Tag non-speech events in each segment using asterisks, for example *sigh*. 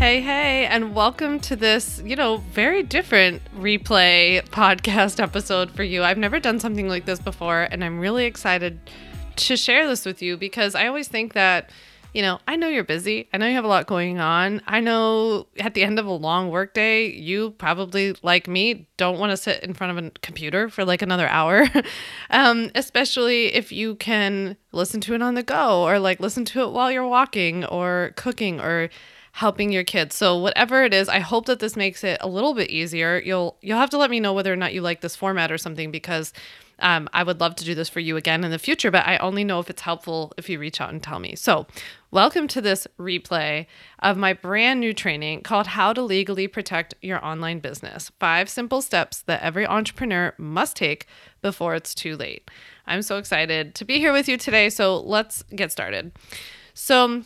Hey, hey, and welcome to this, you know, very different replay podcast episode for you. I've never done something like this before, and I'm really excited to share this with you because I always think that, you know, I know you're busy. I know you have a lot going on. I know at the end of a long workday, you probably, like me, don't want to sit in front of a computer for like another hour, *laughs* um, especially if you can listen to it on the go or like listen to it while you're walking or cooking or helping your kids. So whatever it is, I hope that this makes it a little bit easier. You'll you'll have to let me know whether or not you like this format or something because um, I would love to do this for you again in the future, but I only know if it's helpful if you reach out and tell me. So, welcome to this replay of my brand new training called How to Legally Protect Your Online Business Five Simple Steps That Every Entrepreneur Must Take Before It's Too Late. I'm so excited to be here with you today. So, let's get started. So,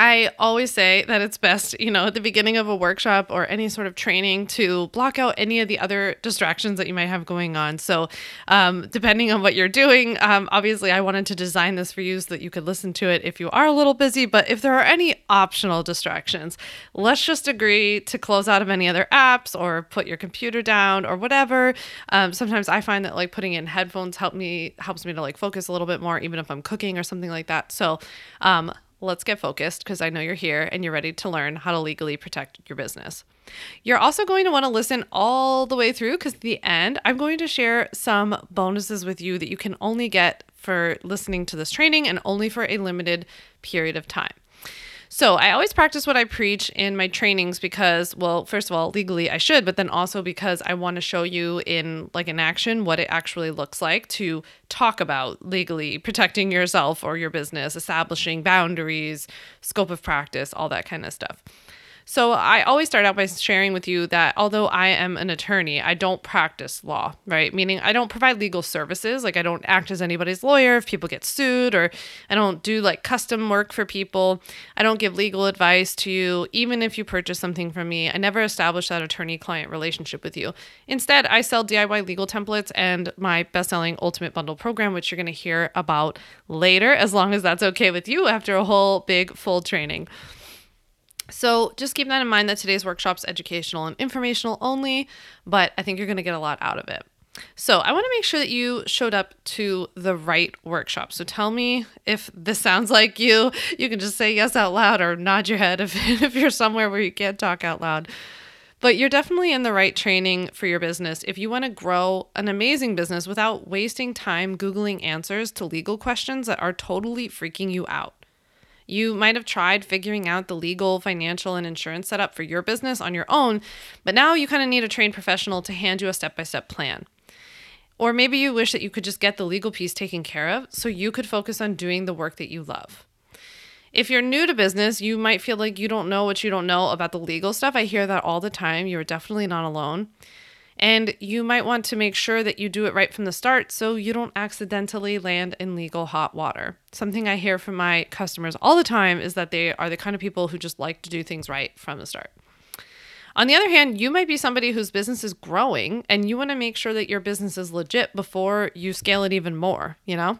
I always say that it's best, you know, at the beginning of a workshop or any sort of training to block out any of the other distractions that you might have going on. So, um, depending on what you're doing, um, obviously, I wanted to design this for you so that you could listen to it if you are a little busy. But if there are any optional distractions, let's just agree to close out of any other apps or put your computer down or whatever. Um, sometimes I find that like putting in headphones help me helps me to like focus a little bit more, even if I'm cooking or something like that. So, um, let's get focused because I know you're here and you're ready to learn how to legally protect your business. You're also going to want to listen all the way through because at the end, I'm going to share some bonuses with you that you can only get for listening to this training and only for a limited period of time. So I always practice what I preach in my trainings because, well, first of all, legally I should, but then also because I want to show you in like an action what it actually looks like to talk about legally protecting yourself or your business, establishing boundaries, scope of practice, all that kind of stuff. So I always start out by sharing with you that although I am an attorney, I don't practice law, right? Meaning I don't provide legal services. Like I don't act as anybody's lawyer if people get sued, or I don't do like custom work for people. I don't give legal advice to you, even if you purchase something from me. I never establish that attorney client relationship with you. Instead, I sell DIY legal templates and my best selling Ultimate Bundle program, which you're going to hear about later, as long as that's okay with you after a whole big full training. So just keep that in mind that today's workshop's educational and informational only, but I think you're going to get a lot out of it. So I want to make sure that you showed up to the right workshop. So tell me if this sounds *laughs* like you. You can just say yes out loud or nod your head *laughs* if, if you're somewhere where you can't talk out loud. But you're definitely in the right training for your business if you want to grow an amazing business without wasting time Googling answers to legal questions that are totally freaking you out. You might have tried figuring out the legal, financial, and insurance setup for your business on your own, but now you kind of need a trained professional to hand you a step by step plan. Or maybe you wish that you could just get the legal piece taken care of so you could focus on doing the work that you love. If you're new to business, you might feel like you don't know what you don't know about the legal stuff. I hear that all the time. You're definitely not alone. And you might want to make sure that you do it right from the start so you don't accidentally land in legal hot water. Something I hear from my customers all the time is that they are the kind of people who just like to do things right from the start. On the other hand, you might be somebody whose business is growing and you want to make sure that your business is legit before you scale it even more, you know?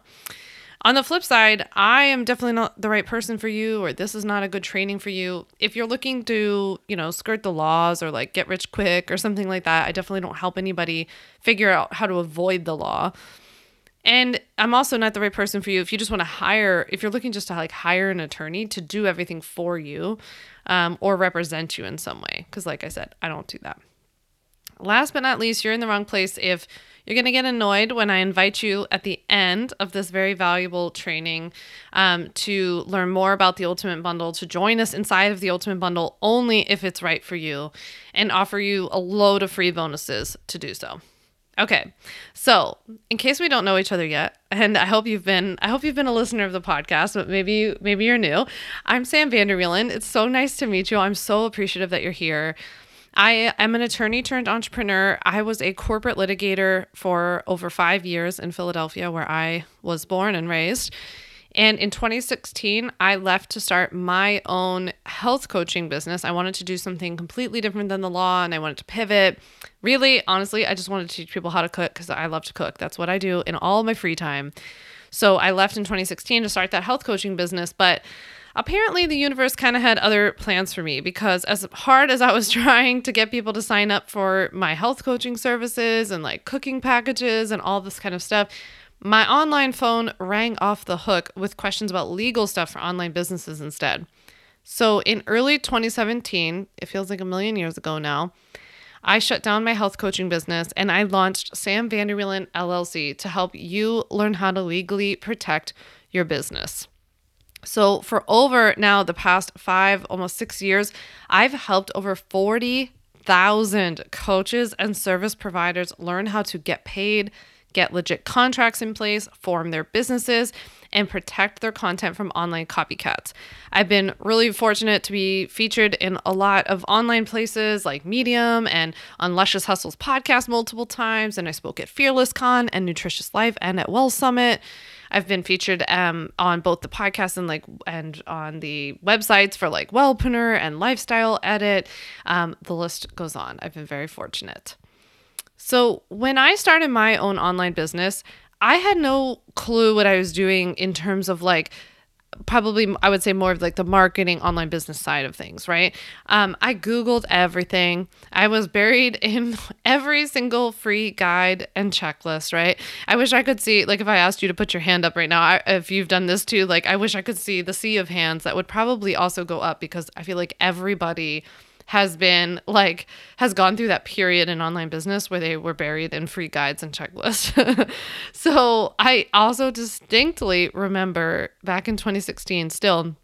On the flip side, I am definitely not the right person for you, or this is not a good training for you. If you're looking to, you know, skirt the laws or like get rich quick or something like that, I definitely don't help anybody figure out how to avoid the law. And I'm also not the right person for you if you just want to hire, if you're looking just to like hire an attorney to do everything for you um, or represent you in some way. Because, like I said, I don't do that. Last but not least, you're in the wrong place if you're going to get annoyed when I invite you at the end of this very valuable training um, to learn more about the Ultimate Bundle, to join us inside of the Ultimate Bundle only if it's right for you, and offer you a load of free bonuses to do so. Okay. So, in case we don't know each other yet, and I hope you've been I hope you've been a listener of the podcast, but maybe maybe you're new. I'm Sam Vander Wielen. It's so nice to meet you. I'm so appreciative that you're here. I am an attorney turned entrepreneur. I was a corporate litigator for over five years in Philadelphia, where I was born and raised. And in 2016, I left to start my own health coaching business. I wanted to do something completely different than the law and I wanted to pivot. Really, honestly, I just wanted to teach people how to cook because I love to cook. That's what I do in all my free time. So I left in 2016 to start that health coaching business. But apparently the universe kind of had other plans for me because as hard as I was *laughs* trying to get people to sign up for my health coaching services and like cooking packages and all this kind of stuff, my online phone rang off the hook with questions about legal stuff for online businesses instead. So in early 2017, it feels like a million years ago now, I shut down my health coaching business and I launched Sam Vander Wielen LLC to help you learn how to legally protect your business. So, for over now the past five, almost six years, I've helped over 40,000 coaches and service providers learn how to get paid, get legit contracts in place, form their businesses, and protect their content from online copycats. I've been really fortunate to be featured in a lot of online places like Medium and on Luscious Hustles podcast multiple times. And I spoke at Fearless Con and Nutritious Life and at Well Summit. I've been featured um, on both the podcast and like and on the websites for like Wellpreneur and Lifestyle Edit. Um, the list goes on. I've been very fortunate. So when I started my own online business, I had no clue what I was doing in terms of like probably I would say more of like the marketing online business side of things, right? Um, I Googled everything. I was buried *laughs* in every single free guide and checklist, right? I wish I could see, like, if I asked you to put your hand up right now, I, if you've done this too, like, I wish I could see the sea of hands that would probably also go up because I feel like everybody has been like has gone through that period in online business where they were buried in free guides and checklists. *laughs* so I also distinctly remember back in 2016 still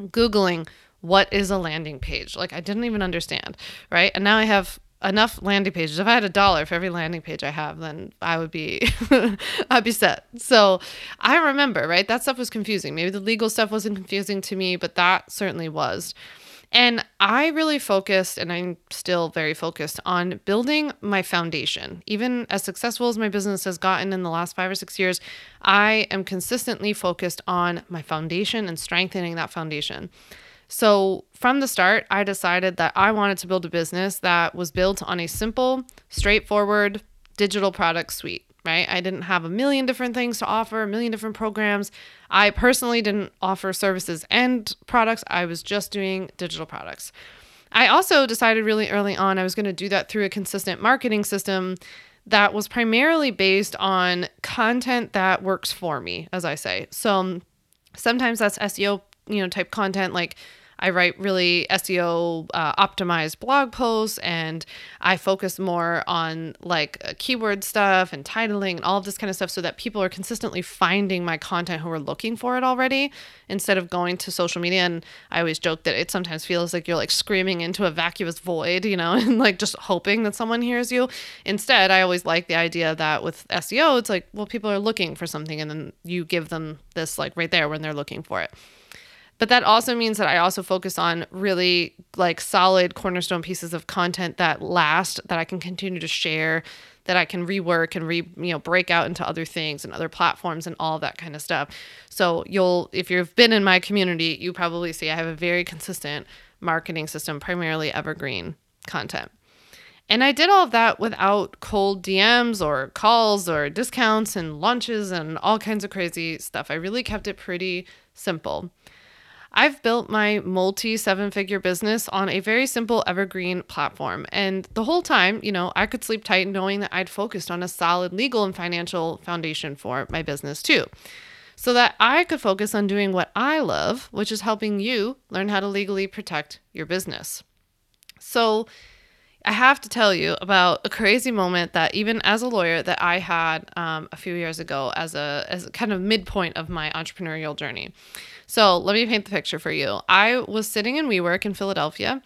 googling what is a landing page? Like I didn't even understand, right? And now I have enough landing pages. If I had a dollar for every landing page I have, then I would be *laughs* I'd be set. So I remember, right? That stuff was confusing. Maybe the legal stuff wasn't confusing to me, but that certainly was. And I really focused, and I'm still very focused on building my foundation. Even as successful as my business has gotten in the last five or six years, I am consistently focused on my foundation and strengthening that foundation. So, from the start, I decided that I wanted to build a business that was built on a simple, straightforward digital product suite right? I didn't have a million different things to offer, a million different programs. I personally didn't offer services and products. I was just doing digital products. I also decided really early on I was going to do that through a consistent marketing system that was primarily based on content that works for me, as I say. So sometimes that's SEO, you know, type content like I write really SEO uh, optimized blog posts and I focus more on like uh, keyword stuff and titling and all of this kind of stuff so that people are consistently finding my content who are looking for it already instead of going to social media. And I always joke that it sometimes feels like you're like screaming into a vacuous void, you know, *laughs* and like just hoping that someone hears you. Instead, I always like the idea that with SEO, it's like, well, people are looking for something and then you give them this like right there when they're looking for it. But that also means that I also focus on really like solid cornerstone pieces of content that last, that I can continue to share, that I can rework and re you know break out into other things and other platforms and all that kind of stuff. So you'll if you've been in my community, you probably see I have a very consistent marketing system, primarily evergreen content. And I did all of that without cold DMs or calls or discounts and launches and all kinds of crazy stuff. I really kept it pretty simple. I've built my multi seven figure business on a very simple evergreen platform. And the whole time, you know, I could sleep tight knowing that I'd focused on a solid legal and financial foundation for my business too. So that I could focus on doing what I love, which is helping you learn how to legally protect your business. So, I have to tell you about a crazy moment that even as a lawyer that I had um, a few years ago as a as a kind of midpoint of my entrepreneurial journey. So let me paint the picture for you. I was sitting in WeWork in Philadelphia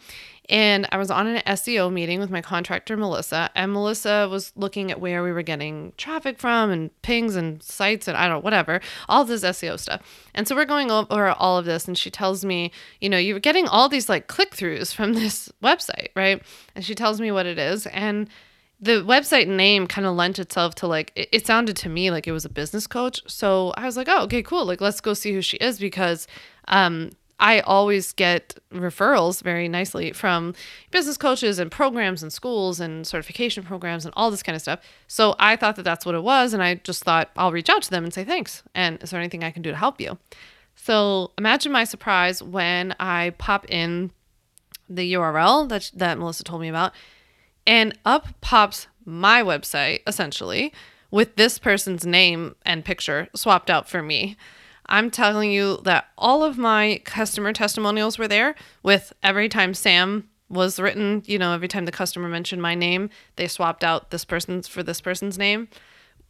and I was on an SEO meeting with my contractor, Melissa, and Melissa was looking at where we were getting traffic from and pings and sites and I don't know, whatever, all this SEO stuff. And so we're going over all of this, and she tells me, you know, you're getting all these like click throughs from this *laughs* website, right? And she tells me what it is. And the website name kind of lent itself to like it, it, sounded to me like it was a business coach. So i was like oh okay cool. Like let's go see who she is because um i always get referrals very nicely from business coaches and programs and schools and certification programs and all this kind of stuff. So i thought that that's what it was and i just thought i'll reach out to them and say thanks. And is there anything i can do to help you? So imagine my surprise when I pop in the URL that, that Melissa told me about, and up pops my website essentially with this person's name and picture swapped out for me. I'm telling you that all of my customer testimonials were there with every time Sam was written, you know, every time the customer mentioned my name, they swapped out this person's for this person's name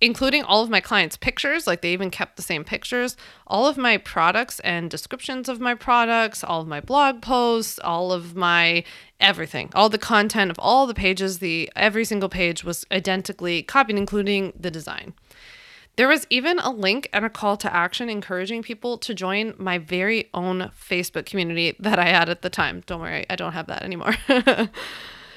including all of my clients' pictures, like they even kept the same pictures, all of my products and descriptions of my products, all of my blog posts, all of my everything, all the content of all the pages, the every single page was identically copied, including the design. There was even a link and a call to action encouraging people to join my very own Facebook community that I had at the time. Don't worry, I don't have that anymore. *laughs*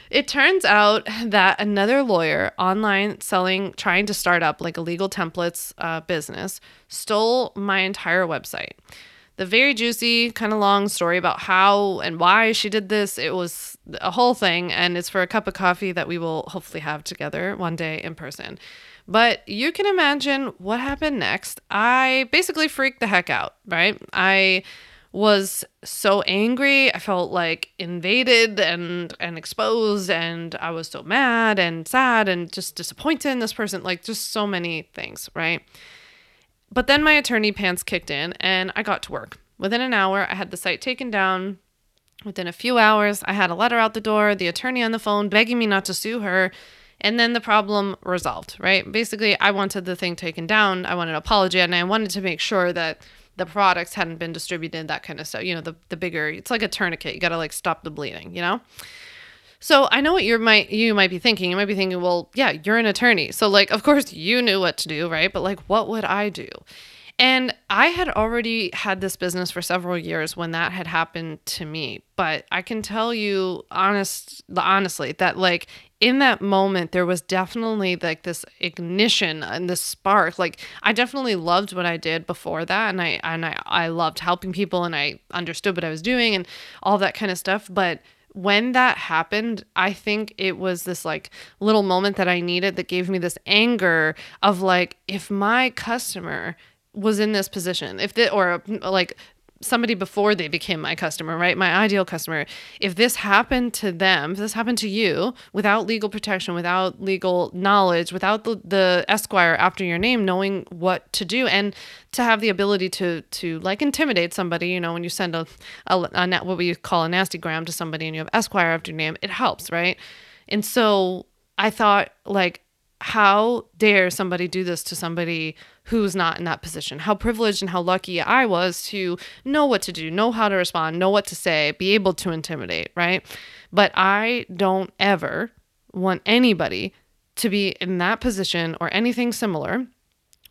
It turns out that another lawyer online selling, trying to start up like a legal templates uh, business, stole my entire website. The very juicy, kind of long story about how and why she did this. It was a whole thing, and it's for a cup of coffee that we will hopefully have together one day in person. But you can imagine what happened next. I basically freaked the heck out, right? I was so angry. I felt like invaded and and exposed and I was so mad and sad and just disappointed in this person, like just so many things, right? But then my attorney pants kicked in and I got to work. Within an hour, I had the site taken down. Within a few hours, I had a letter out the door, the attorney on the phone begging me not to sue her, and then the problem resolved, right? Basically, I wanted the thing taken down. I wanted an apology and I wanted to make sure that the products hadn't been distributed, that kind of stuff. You know, the the bigger it's like a tourniquet. You got to like stop the bleeding, you know? So I know what you might you might be thinking. You might be thinking, well, yeah, you're an attorney. So like of course you knew what to do, right? But like what would I do? And I had already had this business for several years when that had happened to me. But I can tell you honest honestly that like in that moment there was definitely like this ignition and this spark. Like I definitely loved what I did before that and I and I, I loved helping people and I understood what I was doing and all that kind of stuff. But when that happened, I think it was this like little moment that I needed that gave me this anger of like, if my customer was in this position. If the or like somebody before they became my customer right? My ideal customer. If this happened to them if this happened to you without legal protection without legal knowledge without the, the esquire after your name knowing what to do and to have the ability to to like intimidate somebody you know when you send a, a, a what we call a nasty gram to somebody and you have esquire after your name it helps right? And so i thought like how dare somebody do this to somebody who's not in that position? How privileged and how lucky I was to know what to do, know how to respond, know what to say, be able to intimidate, right? But I don't ever want anybody to be in that position or anything similar.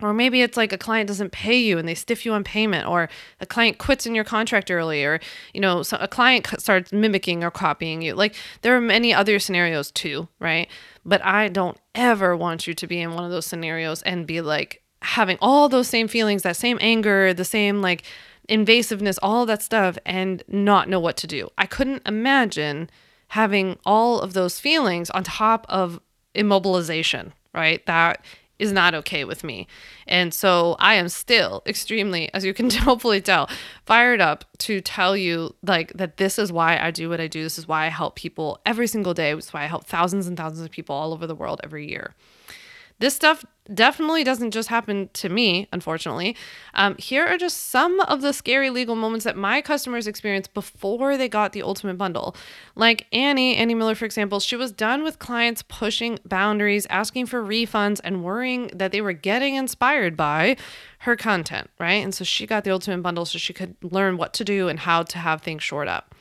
Or maybe it's like a client doesn't pay you and they stiff you on payment, or a client quits in your contract early, or you know, so a client starts mimicking or copying you. Like there are many other scenarios too, right? But I don't ever want you to be in one of those scenarios and be like having all those same feelings, that same anger, the same like invasiveness, all that stuff, and not know what to do. I couldn't imagine having all of those feelings on top of immobilization, right? That is not okay with me. And so I am still extremely, as you can *laughs* hopefully tell, fired up to tell you like that this is why I do what I do. This is why I help people every single day. This is why I help thousands and thousands of people all over the world every year. This stuff definitely doesn't just happen to me, unfortunately. Um, here are just some of the scary legal moments that my customers experienced before they got the ultimate bundle. Like Annie, Annie Miller, for example, she was done with clients pushing boundaries, asking for refunds, and worrying that they were getting inspired by her content, right? And so she got the ultimate bundle so she could learn what to do and how to have things short up.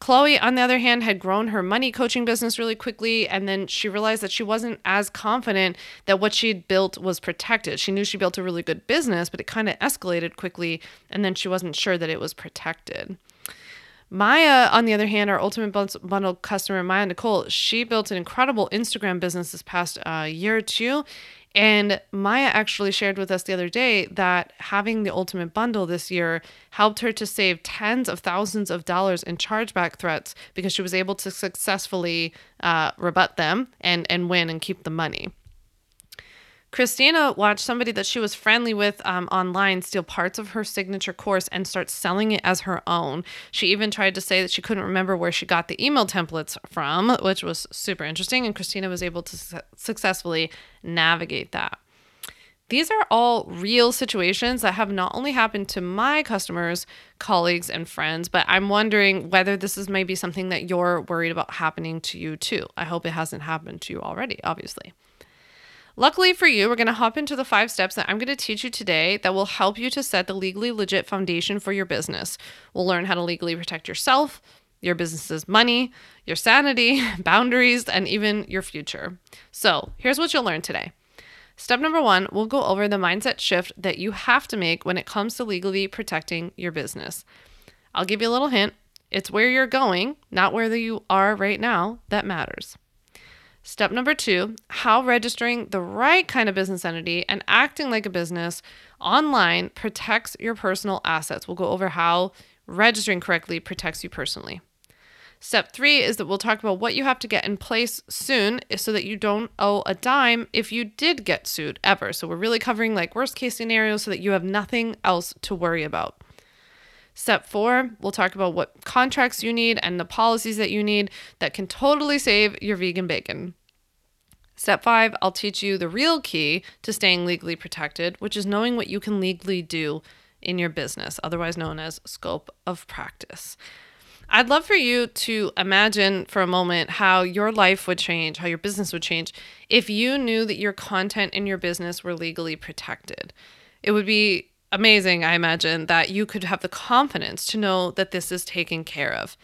Chloe, on the other hand, had grown her money coaching business really quickly, and then she realized that she wasn't as confident that what she'd built was protected. She knew she built a really good business, but it kind of escalated quickly, and then she wasn't sure that it was protected. Maya, on the other hand, our ultimate bundle customer, Maya Nicole, she built an incredible Instagram business this past uh, year or two, and Maya actually shared with us the other day that having the ultimate bundle this year helped her to save tens of thousands of dollars in chargeback threats because she was able to successfully uh, rebut them and, and win and keep the money. Christina watched somebody that she was friendly with um, online steal parts of her signature course and start selling it as her own. She even tried to say that she couldn't remember where she got the email templates from, which was super interesting. And Christina was able to su- successfully navigate that. These are all real situations that have not only happened to my customers, colleagues, and friends, but I'm wondering whether this is maybe something that you're worried about happening to you too. I hope it hasn't happened to you already, obviously. Luckily for you, we're going to hop into the five steps that I'm going to teach you today that will help you to set the legally legit foundation for your business. We'll learn how to legally protect yourself, your business's money, your sanity, *laughs* boundaries, and even your future. So, here's what you'll learn today. Step number one, we'll go over the mindset shift that you have to make when it comes to legally protecting your business. I'll give you a little hint. It's where you're going, not where you are right now, that matters. Step number two how registering the right kind of business entity and acting like a business online protects your personal assets. We'll go over how registering correctly protects you personally. Step three is that we'll talk about what you have to get in place soon so that you don't owe a dime if you did get sued ever. So we're really covering like worst case scenarios so that you have nothing else to worry about. Step four, we'll talk about what contracts you need and the policies that you need that can totally save your vegan bacon. Step five, I'll teach you the real key to staying legally protected, which is knowing what you can legally do in your business, otherwise known as scope of practice. I'd love for you to imagine for a moment how your life would change, how your business would change if you knew that your content in your business were legally protected. It would be amazing, I imagine, that you could have the confidence to know that this is taken care of.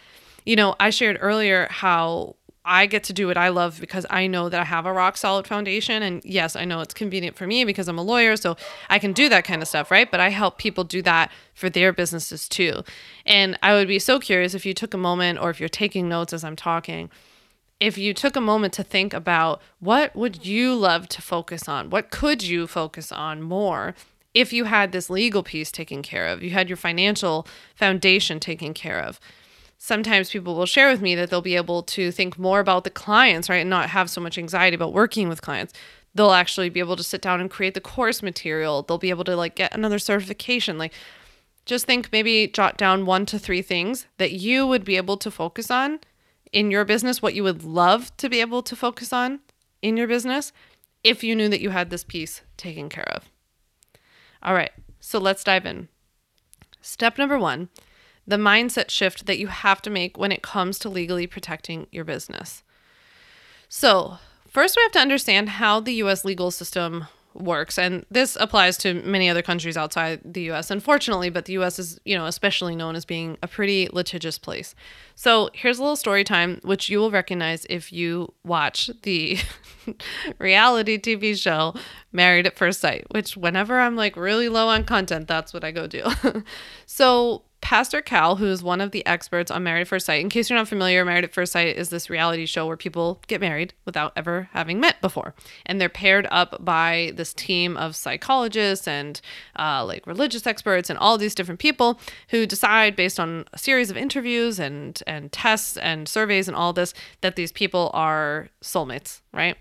You know, I shared earlier how I get to do what I love because I know that I have a rock solid foundation. And yes, I know it's convenient for me because I'm a lawyer, so I can do that kind of stuff, right? But I help people do that for their businesses too. And I would be so curious if you took a moment or if you're taking notes as I'm talking, if you took a moment to think about what would you love to focus on? What could you focus on more? If you had this legal piece taken care of, you had your financial foundation taken care of sometimes people will share with me that they'll be able to think more about the clients, right? And not have so much anxiety about working with clients. They'll actually be able to sit down and create the course material. They'll be able to like get another certification. Like just think maybe jot down one to three things that you would be able to focus on in your business, what you would love to be able to focus on in your business if you knew that you had this piece taken care of. All right, so let's dive in. Step number one the mindset shift that you have to make when it comes to legally protecting your business. So, first, we have to understand how the US legal system works and this applies to many other countries outside the US unfortunately but the US is you know especially known as being a pretty litigious place. So here's a little story time which you will recognize if you watch the *laughs* reality TV show Married at First Sight which whenever I'm like really low on content that's what I go do. *laughs* so Pastor Cal, who is one of the experts on Married at First Sight. In case you're not familiar, Married at First Sight is this reality show where people get married without ever having met before. And they're paired up by this team of psychologists and uh, like religious experts and all these different people who decide based on a series of interviews and, and tests and surveys and all this that these people are soulmates, right?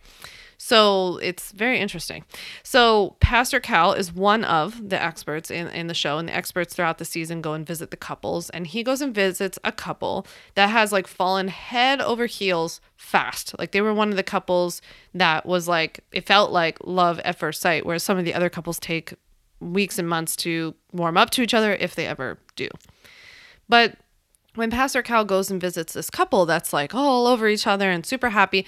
So it's very interesting. So Pastor Cal is one of the experts in, in the show, and the experts throughout the season go and visit the couples. And he goes and visits a couple that has like fallen head over heels fast. Like they were one of the couples that was like, it felt like love at first sight, whereas some of the other couples take weeks and months to warm up to each other if they ever do. But when Pastor Cal goes and visits this couple that's like all over each other and super happy,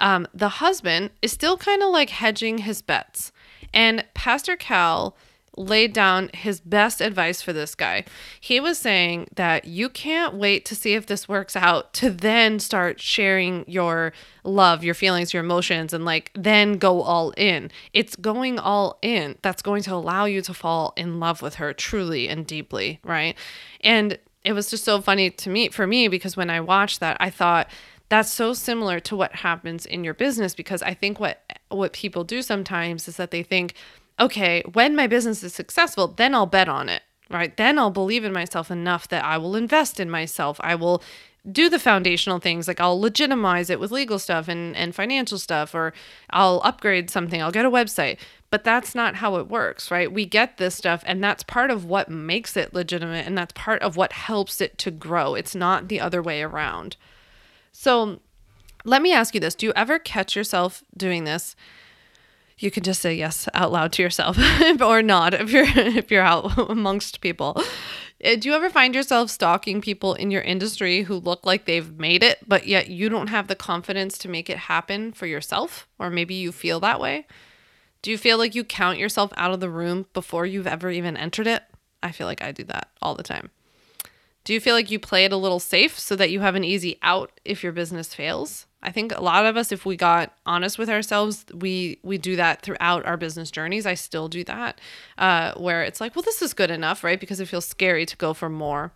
um, the husband is still kind of like hedging his bets. And Pastor Cal laid down his best advice for this guy. He was saying that you can't wait to see if this works out to then start sharing your love, your feelings, your emotions, and like then go all in. It's going all in that's going to allow you to fall in love with her truly and deeply, right? And it was just so funny to me for me because when I watched that, I thought, that's so similar to what happens in your business because I think what what people do sometimes is that they think, okay, when my business is successful, then I'll bet on it, right? Then I'll believe in myself enough that I will invest in myself. I will do the foundational things like I'll legitimize it with legal stuff and, and financial stuff, or I'll upgrade something, I'll get a website. But that's not how it works, right? We get this stuff, and that's part of what makes it legitimate, and that's part of what helps it to grow. It's not the other way around. So let me ask you this Do you ever catch yourself doing this? You can just say yes out loud to yourself *laughs* or not if you're if you're out amongst people. Uh, do you ever find yourself stalking people in your industry who look like they've made it, but yet you don't have the confidence to make it happen for yourself? Or maybe you feel that way? Do you feel like you count yourself out of the room before you've ever even entered it? I feel like I do that all the time. Do you feel like you play it a little safe so that you have an easy out if your business fails? I think a lot of us if we got honest with ourselves, we we do that throughout our business journeys. I still do that. Uh, where it's like, well, this is good enough, right? Because it feels scary to go for more.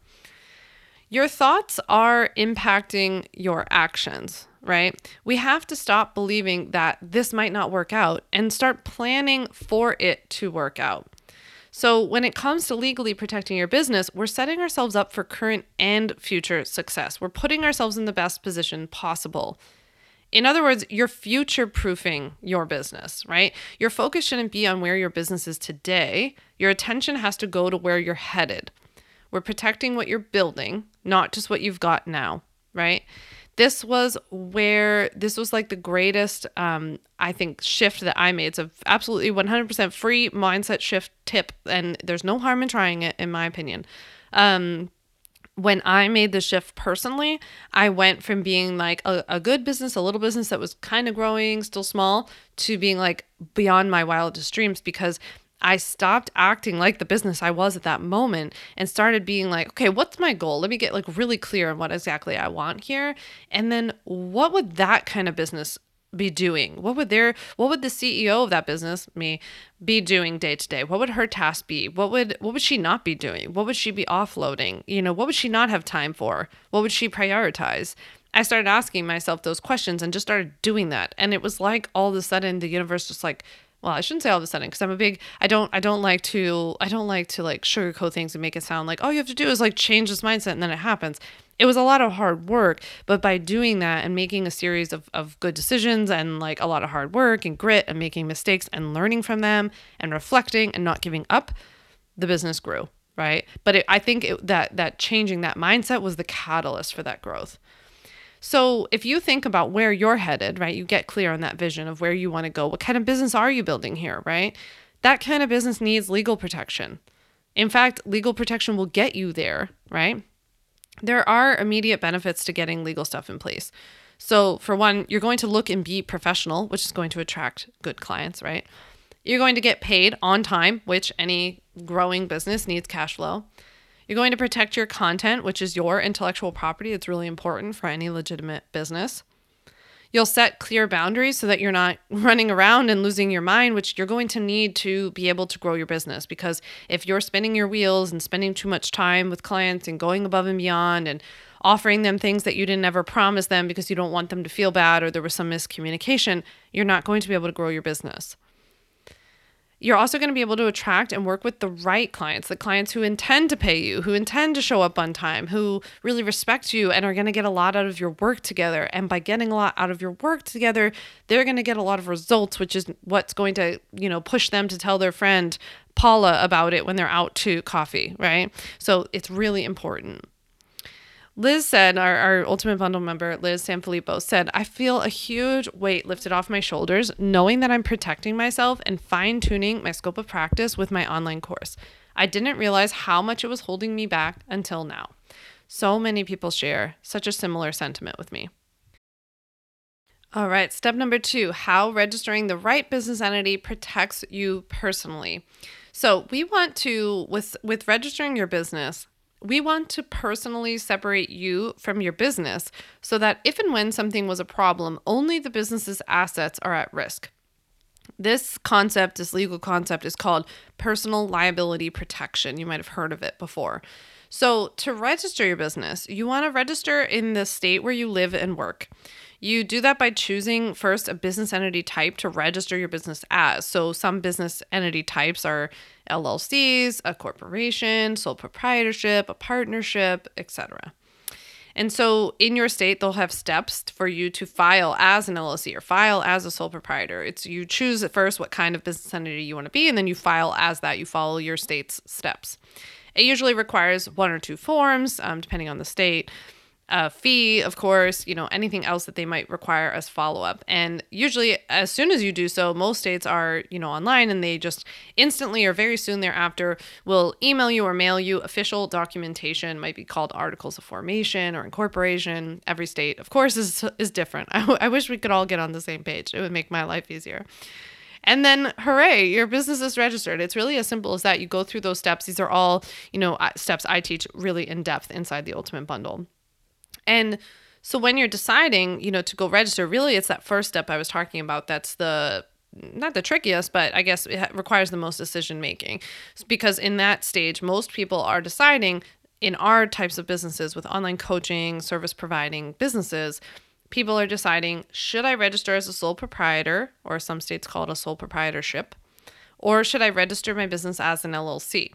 Your thoughts are impacting your actions, right? We have to stop believing that this might not work out and start planning for it to work out. So, when it comes to legally protecting your business, we're setting ourselves up for current and future success. We're putting ourselves in the best position possible. In other words, you're future proofing your business, right? Your focus shouldn't be on where your business is today. Your attention has to go to where you're headed. We're protecting what you're building, not just what you've got now, right? This was where this was like the greatest um, i think shift that i made. It's a absolutely 100% free mindset shift tip and there's no harm in trying it in my opinion. Um, when I made the shift personally, I went from being like a, a good business, a little business that was kind of growing, still small, to being like beyond my wildest dreams because I stopped acting like the business I was at that moment and started being like, okay, what's my goal? Let me get like really clear on what exactly I want here. And then what would that kind of business be doing? What would their what would the CEO of that business, me, be doing day to day? What would her task be? What would what would she not be doing? What would she be offloading? You know, what would she not have time for? What would she prioritize? I started asking myself those questions and just started doing that. And it was like all of a sudden the universe just like well i shouldn't say all of a sudden because i'm a big i don't i don't like to i don't like to like sugarcoat things and make it sound like all you have to do is like change this mindset and then it happens. It was a lot of hard work but by doing that and making a series of, of good decisions and like a lot of hard work and grit and making mistakes and learning from them and reflecting and not giving up the business grew right? But it, i think it, that that changing that mindset was the catalyst for that growth so if you think about where you're headed, right, you get clear on that vision of where you want to go. What kind of business are you building here, right? That kind of business needs legal protection. In fact, legal protection will get you there, right? There are immediate benefits to getting legal stuff in place. So, for one, you're going to look and be professional, which is going to attract good clients, right? You're going to get paid on time, which any growing business needs cash flow. You're going to protect your content, which is your intellectual property. It's really important for any legitimate business. You'll set clear boundaries so that you're not *laughs* running around and losing your mind, which you're going to need to be able to grow your business. Because if you're spinning your wheels and spending too much time with clients and going above and beyond and offering them things that you didn't ever promise them because you don't want them to feel bad or there was some miscommunication, you're not going to be able to grow your business. You're also going to be able to attract and work with the right clients, the clients who intend to pay you, who intend to show up on time, who really respect you and are going to get a lot out of your work together. And by getting a lot out of your work together, they're going to get a lot of results, which is what's going to, you know, push them to tell their friend Paula about it when they're out to coffee, right? So it's really important. Liz said, our, our Ultimate Bundle member, Liz Sanfilippo, said, I feel a huge weight lifted off my shoulders knowing that I'm protecting myself and fine tuning my scope of practice with my online course. I didn't realize how much it was holding me back until now. So many people share such a similar sentiment with me. All right, step number two how registering the right business entity protects you personally. So, we want to, with, with registering your business, we want to personally separate you from your business so that if and when something was a problem, only the business's assets are at risk. This concept, this legal concept, is called personal liability protection. You might have heard of it before. So, to register your business, you want to register in the state where you live and work. You do that by choosing first a business entity type to register your business as. So, some business entity types are LLCs, a corporation, sole proprietorship, a partnership, etc. And so in your state, they'll have steps for you to file as an LLC or file as a sole proprietor. It's you choose at first what kind of business entity you want to be, and then you file as that. You follow your state's steps. It usually requires one or two forms, um, depending on the state a fee, of course, you know, anything else that they might require as follow up. And usually, as soon as you do so, most states are, you know, online and they just instantly or very soon thereafter will email you or mail you official documentation, might be called articles of formation or incorporation. Every state, of course, is, is different. *laughs* I, I wish we could all get on the same page, it would make my life easier. And then, hooray, your business is registered. It's really as simple as that. You go through those steps. These are all, you know, steps I teach really in depth inside the Ultimate Bundle. And so when you're deciding, you know, to go register, really it's that first step I was talking about that's the not the trickiest, but I guess it requires the most decision making. Because in that stage, most people are deciding in our types of businesses with online coaching, service providing businesses, people are deciding should I register as a sole proprietor, or some states call it a sole proprietorship, or should I register my business as an LLC?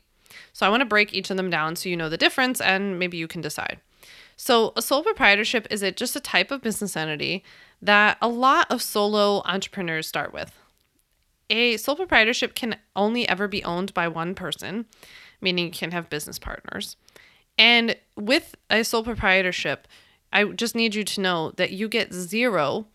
So I want to break each of them down so you know the difference and maybe you can decide. So, a sole proprietorship is it just a type of business entity that a lot of solo entrepreneurs start with. A sole proprietorship can only ever be owned by one person, meaning you can have business partners. And with a sole proprietorship, I just need you to know that you get zero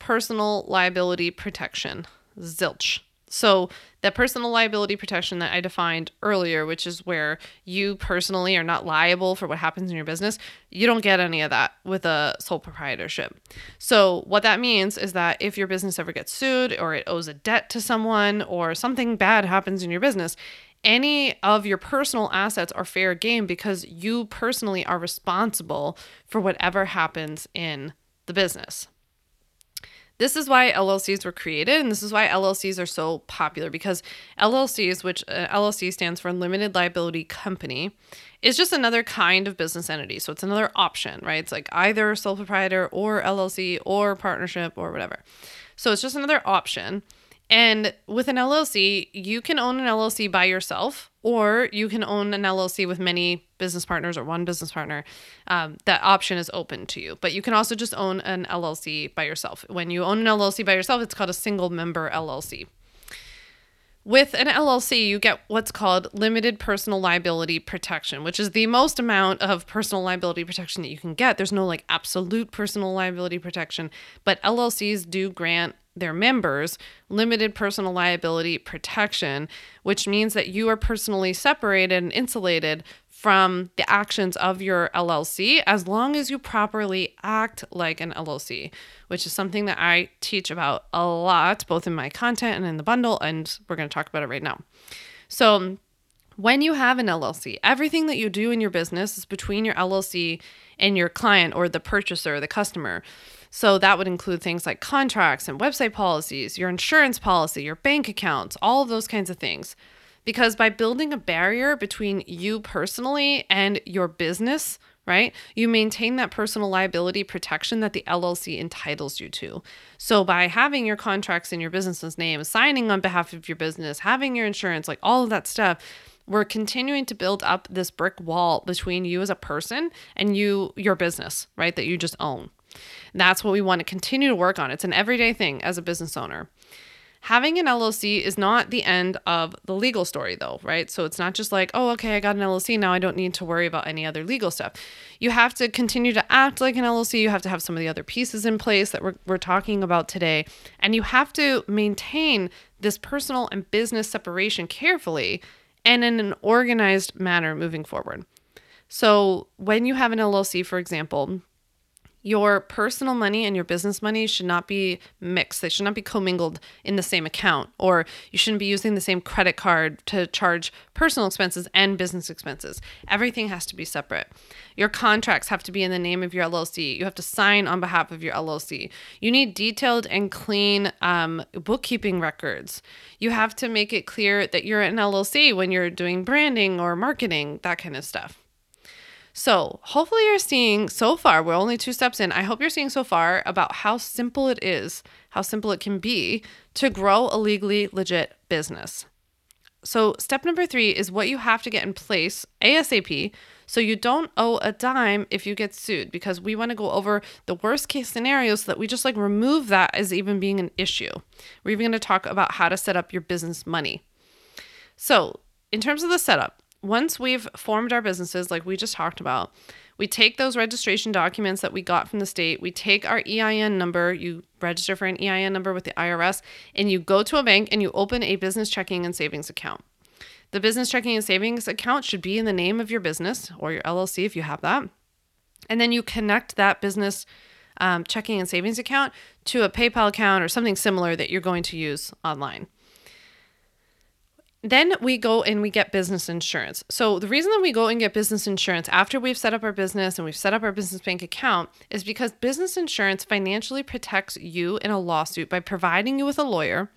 personal liability protection. Zilch. So, that personal liability protection that I defined earlier, which is where you personally are not liable for what happens in your business, you don't get any of that with a sole proprietorship. So, what that means is that if your business ever gets sued or it owes a debt to someone or something bad happens in your business, any of your personal assets are fair game because you personally are responsible for whatever happens in the business. This is why LLCs were created, and this is why LLCs are so popular because LLCs, which uh, LLC stands for Limited Liability Company, is just another kind of business entity. So it's another option, right? It's like either sole proprietor or LLC or partnership or whatever. So it's just another option. And with an LLC, you can own an LLC by yourself, or you can own an LLC with many business partners or one business partner. Um, that option is open to you. But you can also just own an LLC by yourself. When you own an LLC by yourself, it's called a single member LLC. With an LLC, you get what's called limited personal liability protection, which is the most amount of personal liability protection that you can get. There's no like absolute personal liability protection, but LLCs do grant their members limited personal liability protection, which means that you are personally separated and insulated from the actions of your LLC as long as you properly act like an LLC, which is something that I teach about a lot, both in my content and in the bundle. And we're going to talk about it right now. So, when you have an LLC, everything that you do in your business is between your LLC and your client or the purchaser, the customer. So that would include things like contracts and website policies, your insurance policy, your bank accounts, all of those kinds of things. Because by building a barrier between you personally and your business, right, you maintain that personal liability protection that the LLC entitles you to. So by having your contracts in your business's name, signing on behalf of your business, having your insurance, like all of that stuff, we're continuing to build up this brick wall between you as a person and you your business, right, that you just own. That's what we want to continue to work on. It's an everyday thing as a business owner. Having an LLC is not the end of the legal story, though, right? So it's not just like, oh, okay, I got an LLC. Now I don't need to worry about any other legal stuff. You have to continue to act like an LLC. You have to have some of the other pieces in place that we're, we're talking about today. And you have to maintain this personal and business separation carefully and in an organized manner moving forward. So when you have an LLC, for example, your personal money and your business money should not be mixed. They should not be commingled in the same account, or you shouldn't be using the same credit card to charge personal expenses and business expenses. Everything has to be separate. Your contracts have to be in the name of your LLC. You have to sign on behalf of your LLC. You need detailed and clean um, bookkeeping records. You have to make it clear that you're an LLC when you're doing branding or marketing, that kind of stuff. So, hopefully, you're seeing so far, we're only two steps in. I hope you're seeing so far about how simple it is, how simple it can be to grow a legally legit business. So, step number three is what you have to get in place ASAP so you don't owe a dime if you get sued because we want to go over the worst case scenarios so that we just like remove that as even being an issue. We're even going to talk about how to set up your business money. So, in terms of the setup, once we've formed our businesses, like we just talked about, we take those registration documents that we got from the state, we take our EIN number, you register for an EIN number with the IRS, and you go to a bank and you open a business checking and savings account. The business checking and savings account should be in the name of your business or your LLC if you have that. And then you connect that business um, checking and savings account to a PayPal account or something similar that you're going to use online. Then we go and we get business insurance. So, the reason that we go and get business insurance after we've set up our business and we've set up our business bank account is because business insurance financially protects you in a lawsuit by providing you with a lawyer,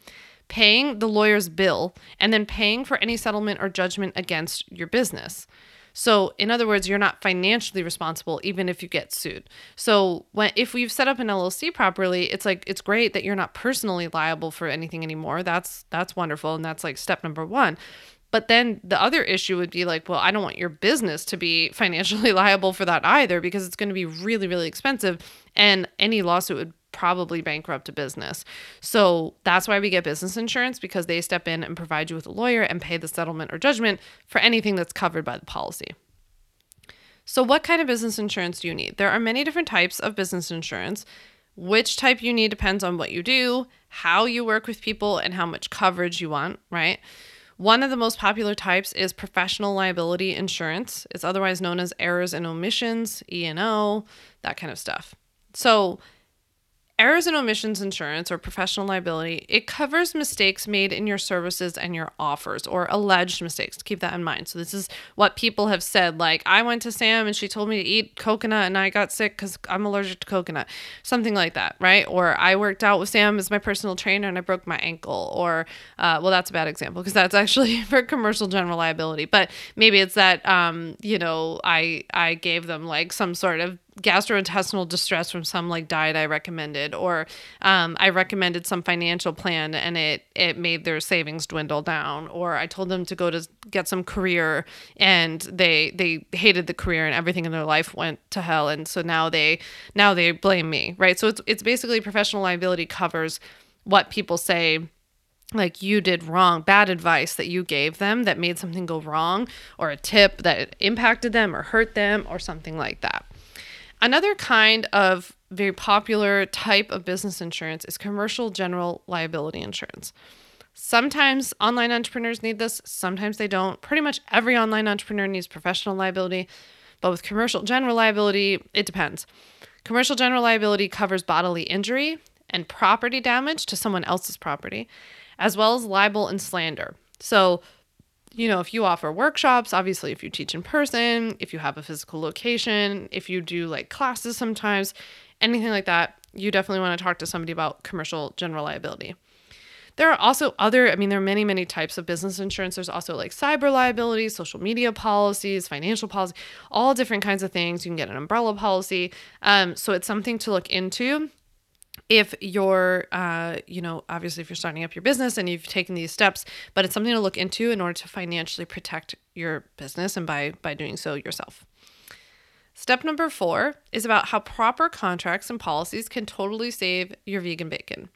paying the lawyer's bill, and then paying for any settlement or judgment against your business. So, in other words, you're not financially responsible even if you get sued. So, when if we've set up an LLC properly, it's like it's great that you're not personally liable for anything anymore. That's that's wonderful and that's like step number 1. But then the other issue would be like, well, I don't want your business to be financially *laughs* liable for that either because it's going to be really really expensive and any lawsuit would probably bankrupt a business. So that's why we get business insurance because they step in and provide you with a lawyer and pay the settlement or judgment for anything that's covered by the policy. So, what kind of business insurance do you need? There are many different types of business insurance. Which type you need depends on what you do, how you work with people, and how much coverage you want, right? One of the most popular types is professional liability insurance. It's otherwise known as errors and omissions, E&O, that kind of stuff. So, Errors and omissions insurance or professional liability, it covers mistakes made in your services and your offers or alleged mistakes. Keep that in mind. So this is what people have said like I went to Sam and she told me to eat coconut and I got sick cuz I'm allergic to coconut. Something like that, right? Or I worked out with Sam as my personal trainer and I broke my ankle or uh, well that's a bad example because that's actually *laughs* for commercial general liability. But maybe it's that um, you know, I I gave them like some sort of gastrointestinal distress from some like diet I recommended, or um, I recommended some financial plan and it it made their savings dwindle down, or I told them to go to get some career and they they hated the career and everything in their life went to hell, and so now they now they blame me, right? So it's it's basically professional liability covers what people say like you did wrong, bad advice that you gave them that made something go wrong, or a tip that impacted them or hurt them, or something like that. Another kind of very popular type of business insurance is commercial general liability insurance. Sometimes online entrepreneurs need this, sometimes they don't. Pretty much every online entrepreneur needs professional liability, but with commercial general liability, it depends. Commercial general liability covers bodily injury and property damage to someone else's property, as well as libel and slander. So, you know, if you offer workshops, obviously, if you teach in person, if you have a physical location, if you do like classes sometimes, anything like that, you definitely want to talk to somebody about commercial general liability. There are also other, I mean, there are many, many types of business insurance. There's also like cyber liability, social media policies, financial policy, all different kinds of things. You can get an umbrella policy. Um, so it's something to look into if you're uh, you know obviously if you're starting up your business and you've taken these steps but it's something to look into in order to financially protect your business and by by doing so yourself. Step number four is about how proper contracts and policies can totally save your vegan bacon.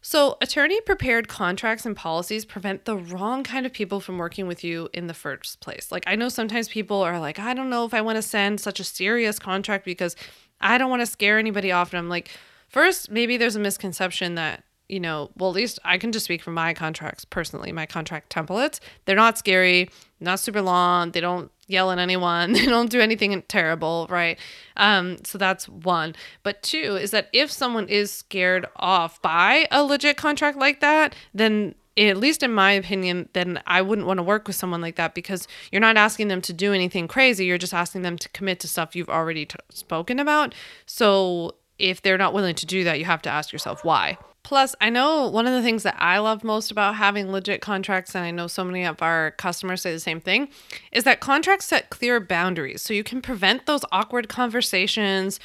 So attorney prepared contracts and policies prevent the wrong kind of people from working with you in the first place. Like i know sometimes people are like i don't know if i want to send such a serious contract because i don't want to scare anybody off and i'm like First, maybe there's a misconception that, you know, well, at least I can just speak from my contracts personally, my contract templates. They're not scary, not super long. They don't yell at anyone. *laughs* They don't do anything terrible, right? Um, so that's one. But two is that if someone is scared off by a legit contract like that, then at least in my opinion, then I wouldn't want to work with someone like that because you're not asking them to do anything crazy. You're just asking them to commit to stuff you've already t- spoken about. So if they're not willing to do that, you have to ask yourself why. Plus, I know one of the things that I love most about having legit contracts, and I know so many of our customers say the same thing, is that contracts set clear boundaries. So you can prevent those awkward conversations,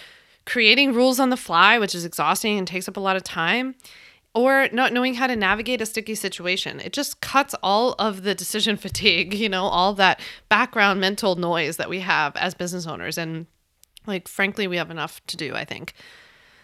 creating rules on the fly, which is exhausting and takes up a lot of time. or not knowing how to navigate a sticky situation. It just cuts all of the decision *laughs* fatigue, you know, all that background mental noise that we have as business owners. And like, frankly, we have enough to do, I think.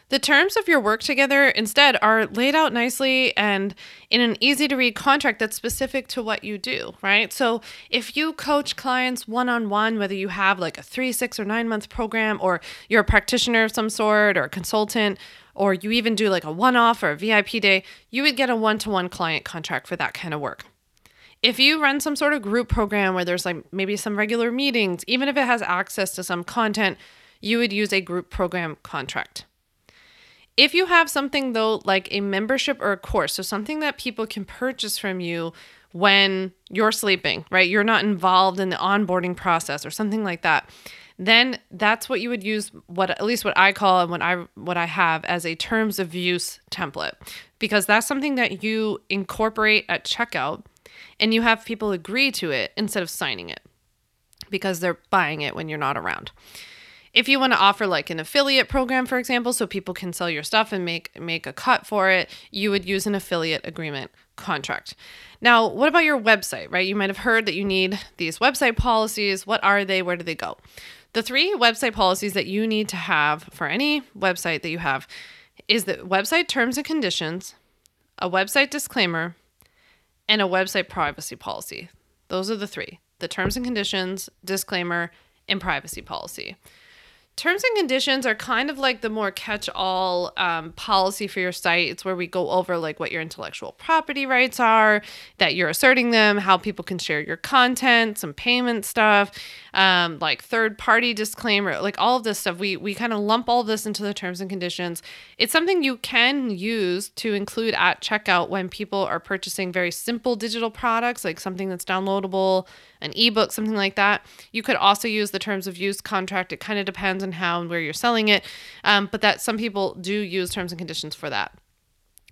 The terms of your work together instead are laid out nicely and in an easy to read contract that's specific to what you do, right? So if you coach clients one on one, whether you have like a three, six, or nine month program, or you're a practitioner of some sort, or a consultant, or you even do like a one off or a VIP day, you would get a one to one client contract for that kind of work. If you run some sort of group program where there's like maybe some regular meetings, even if it has access to some content, you would use a group program contract. If you have something though, like a membership or a course, so something that people can purchase from you when you're sleeping, right? You're not involved in the onboarding process or something like that. Then that's what you would use what at least what I call and what I what I have as a terms of use template because that's something that you incorporate at checkout and you have people agree to it instead of signing it because they're buying it when you're not around if you want to offer like an affiliate program for example so people can sell your stuff and make make a cut for it you would use an affiliate agreement contract. Now what about your website right? You might have heard that you need these website policies. What are they? Where do they go? The three website policies that you need to have for any website that you have is the website terms and conditions a website disclaimer and a website privacy policy. Those are the three the terms and conditions disclaimer and privacy policy terms and conditions are kind of like the more catch-all um, policy for your site it's where we go over like what your intellectual property rights are that you're asserting them how people can share your content some payment stuff um, like third party disclaimer like all of this stuff we we kind of lump all this into the terms and conditions it's something you can use to include at checkout when people are purchasing very simple digital products like something that's downloadable an ebook, something like that. You could also use the terms of use contract. It kind of depends on how and where you're selling it, um, but that some people do use terms and conditions for that.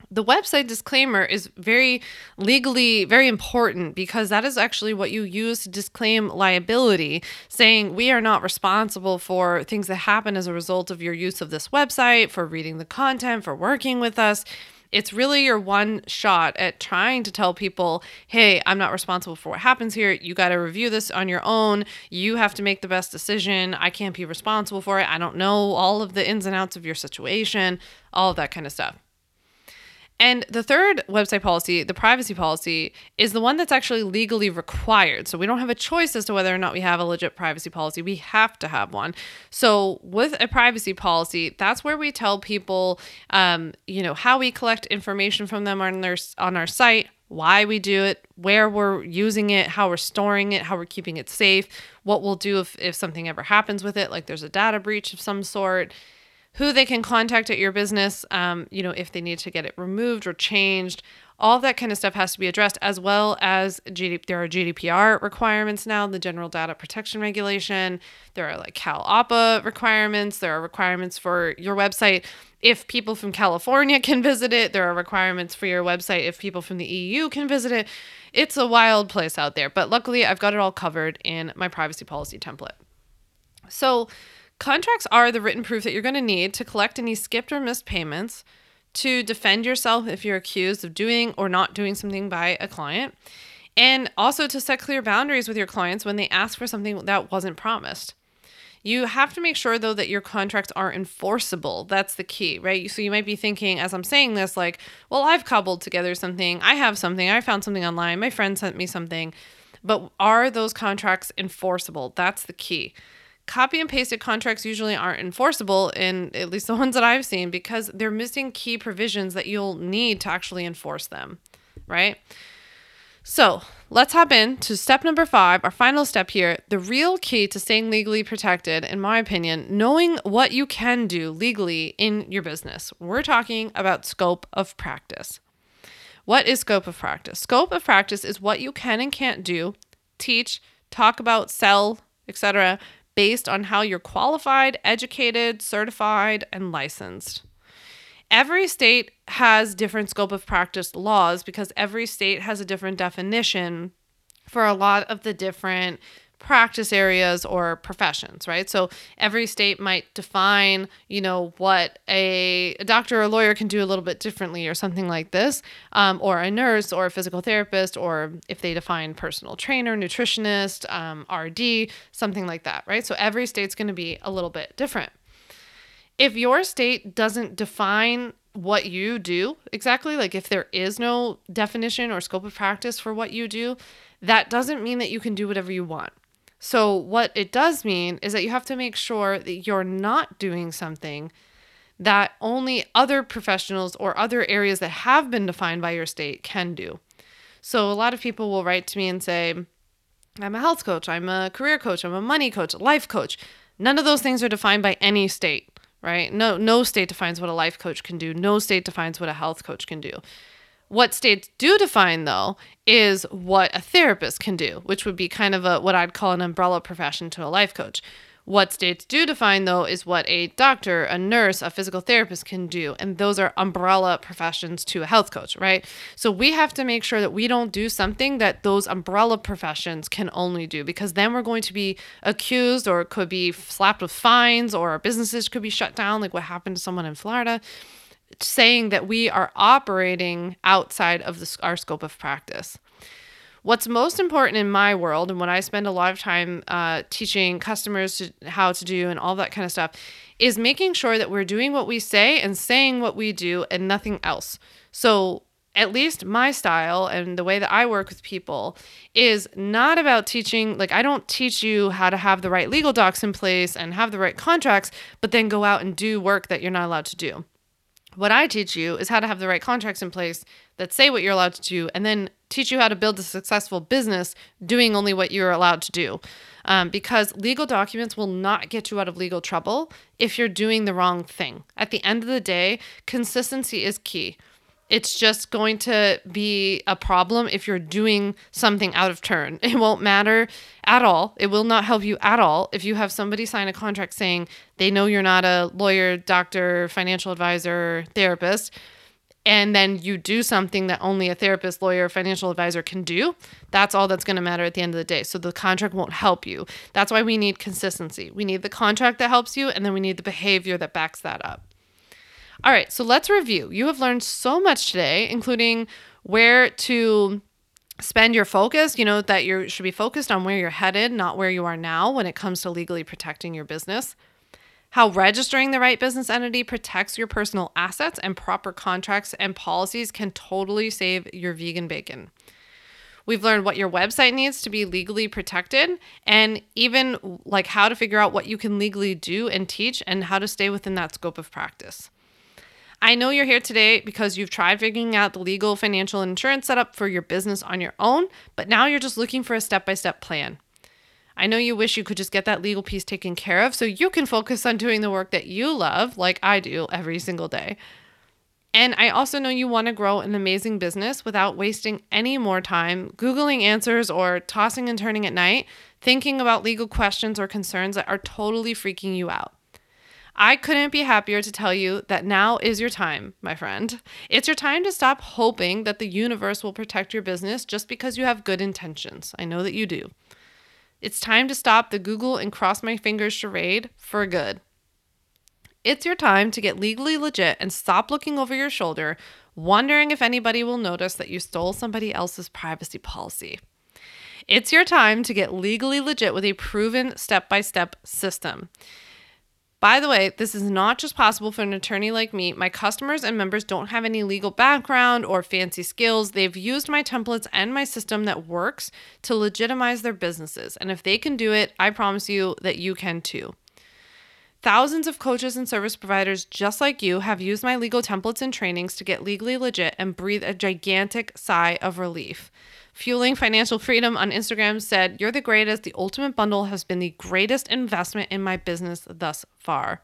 The website disclaimer is very legally very important because that is actually what you use to disclaim liability, saying we are not responsible for things that happen as a result of your use of this website, for reading the content, for working with us it's really your one shot at trying to tell people, hey, I'm not responsible for what happens here. You got to review this on your own. You have to make the best decision. I can't be responsible for it. I don't know all of the ins and outs of your situation, all of that kind of stuff. And the third website policy, the privacy policy, is the one that's actually legally required. So we don't have a choice as to whether or not we have a legit privacy policy. We have to have one. So with a privacy policy, that's where we tell people, um, you know, how we collect information from them on their on our site, why we do it, where we're using it, how we're storing it, how we're keeping it safe, what we'll do if, if something ever happens with it, like there's a data breach of some sort who they can contact at your business, um, you know, if they need to get it removed or changed. All that kind of stuff has to be addressed, as well as GD- there are GDPR requirements now, the General Data Protection Regulation. There are like CalOPPA requirements. There are requirements for your website if people from California *laughs* can visit it. There are requirements for your website if people from the EU can visit it. It's a wild place out there, but luckily I've got it all covered in my privacy policy template. So, Contracts are the written proof that you're going to need to collect any skipped or missed payments, to defend yourself if you're accused of doing or not doing something by a client, and also to set clear boundaries with your clients when they ask for something that wasn't promised. You have to make sure though that your contracts are enforceable. That's the key, right? So you might be thinking as I'm saying this like, well, I've cobbled together something. I have something. I found something online. My friend sent me something. But are those contracts enforceable? That's the key copy and pasted contracts usually aren't enforceable in at least the *laughs* ones that I've seen because they're missing key provisions that you'll need to actually enforce them, right? So let's hop in to step number five, our final step here. The real key to staying legally protected, in my opinion, knowing what you can do legally in your business. We're talking about scope of practice. What is scope of practice? Scope of practice is what you can and can't do, teach, talk about, sell, etc., based on how you're qualified, educated, certified, and licensed. Every state has different scope of practice laws because every state has a different definition for a lot of the different practice areas or professions, right? So every state might define, you know, what a, doctor or a lawyer can do a little bit differently or something like this, um, or a nurse or a physical therapist, or if they define personal trainer, nutritionist, um, RD, something like that, right? So every state's going to be a little bit different. If your state doesn't define what you do exactly, like if there is no definition or scope of practice for what you do, that doesn't mean that you can do whatever you want. So, what it does mean is that you have to make sure that you're not doing something that only other professionals or other areas that have been defined by your state can do. So, a lot of people will write to me and say, I'm a health coach, I'm a career coach, I'm a money coach, a life coach. None of those things are defined by any state, right? No no state defines what a life coach can do. No state defines what a health coach can do. What states do define, though, is what a therapist can do, which would be kind of a what I'd call an umbrella profession to a life coach. What states do define, though, is what a doctor, a nurse, a physical therapist can do. And those are umbrella professions to a health coach, right? So we have to make sure that we don't do something that those umbrella professions can only do, because then we're going to be accused or could be slapped with fines or our businesses could be shut down, like what happened to someone in Florida saying that we are operating outside of the, our scope of practice. What's most important in my world, and what I spend a lot of time uh, teaching customers to, how to do and all that kind of stuff, is making sure that we're doing what we say and saying what we do and nothing else. So, at least my style and the way that I work with people is not about teaching, like, I don't teach you how to have the right legal docs in place and have the right contracts, but then go out and do work that you're not allowed to do. What I teach you is how to have the right contracts in place that say what you're allowed to do, and then teach you how to build a successful business doing only what you're allowed to do. Um, because legal documents will not get you out of legal trouble if you're doing the wrong thing. At the end of the day, consistency is key. It's just going to be a problem if you're doing something out of turn. *laughs* It won't matter at all. It will not help you at all if you have somebody sign a contract saying they know you're not a lawyer, doctor, financial advisor, therapist, and then you do something that only a therapist, lawyer, financial advisor can do. That's all that's going to matter at the end of the day. So the contract won't help you. That's why we need consistency. We need the contract that helps you, and then we need the behavior that backs that up. All right, so let's review. You have learned so much today, including where to spend your focus, you know, that you should be focused on where you're headed, not where you are now when it comes to legally protecting your business. How registering the right business entity protects your personal assets and proper contracts and policies can totally save your vegan bacon. We've learned what your website needs to be legally protected and even like how to figure out what you can legally do and teach and how to stay within that scope of practice. I know you're here today because you've tried figuring out the legal, financial, and insurance setup for your business on your own, but now you're just looking for a step by step plan. I know you wish you could just get that legal piece taken care of so you can focus on doing the work that you love, like I do every single day. And I also know you want to grow an amazing business without wasting any more time Googling answers or tossing and turning at night, thinking about legal questions or concerns that are totally freaking you out. I couldn't be happier to tell you that now is your time, my friend. It's your time to stop hoping that the universe will protect your business just because you have good intentions. I know that you do. It's time to stop the Google and cross my fingers charade for good. It's your time to get legally legit and stop looking over your shoulder, wondering if anybody will notice that you stole somebody else's privacy policy. It's your time to get legally legit with a proven step by step system. By the way, this is not just possible for an attorney like me. My customers and members don't have any legal background or fancy skills. They've used my templates and my system that works to legitimize their businesses. And if they can do it, I promise you that you can too. Thousands of coaches and service providers just like you have used my legal templates and trainings to get legally legit and breathe a gigantic sigh of relief. Fueling Financial Freedom on Instagram said, You're the greatest. The Ultimate Bundle has been the greatest investment in my business thus far.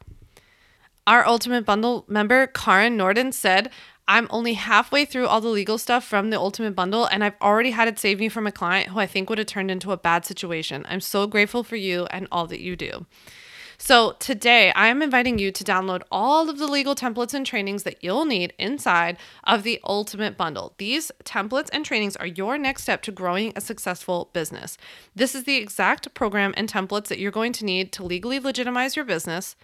Our Ultimate Bundle member, Karen Norden, said, I'm only halfway through all the legal stuff from the Ultimate Bundle, and I've already had it save me from a client who I think would have turned into a bad situation. I'm so grateful for you and all that you do. So, today I am inviting you to download all of the legal templates and trainings that you'll need inside of the Ultimate Bundle. These templates and trainings are your next step to growing a successful business. This is the exact program and templates that you're going to need to legally legitimize your business,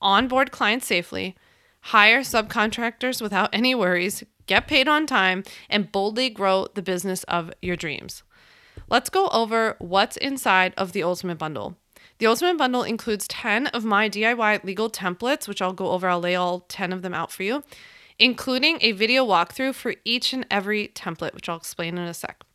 onboard clients safely, hire subcontractors without any worries, get paid on time, and boldly grow the business of your dreams. Let's go over what's inside of the Ultimate Bundle. The Ultimate Bundle includes 10 of my DIY legal templates, which I'll go over. I'll lay all 10 of them out for you, including a video walkthrough for each and every template, which I'll explain in a sec.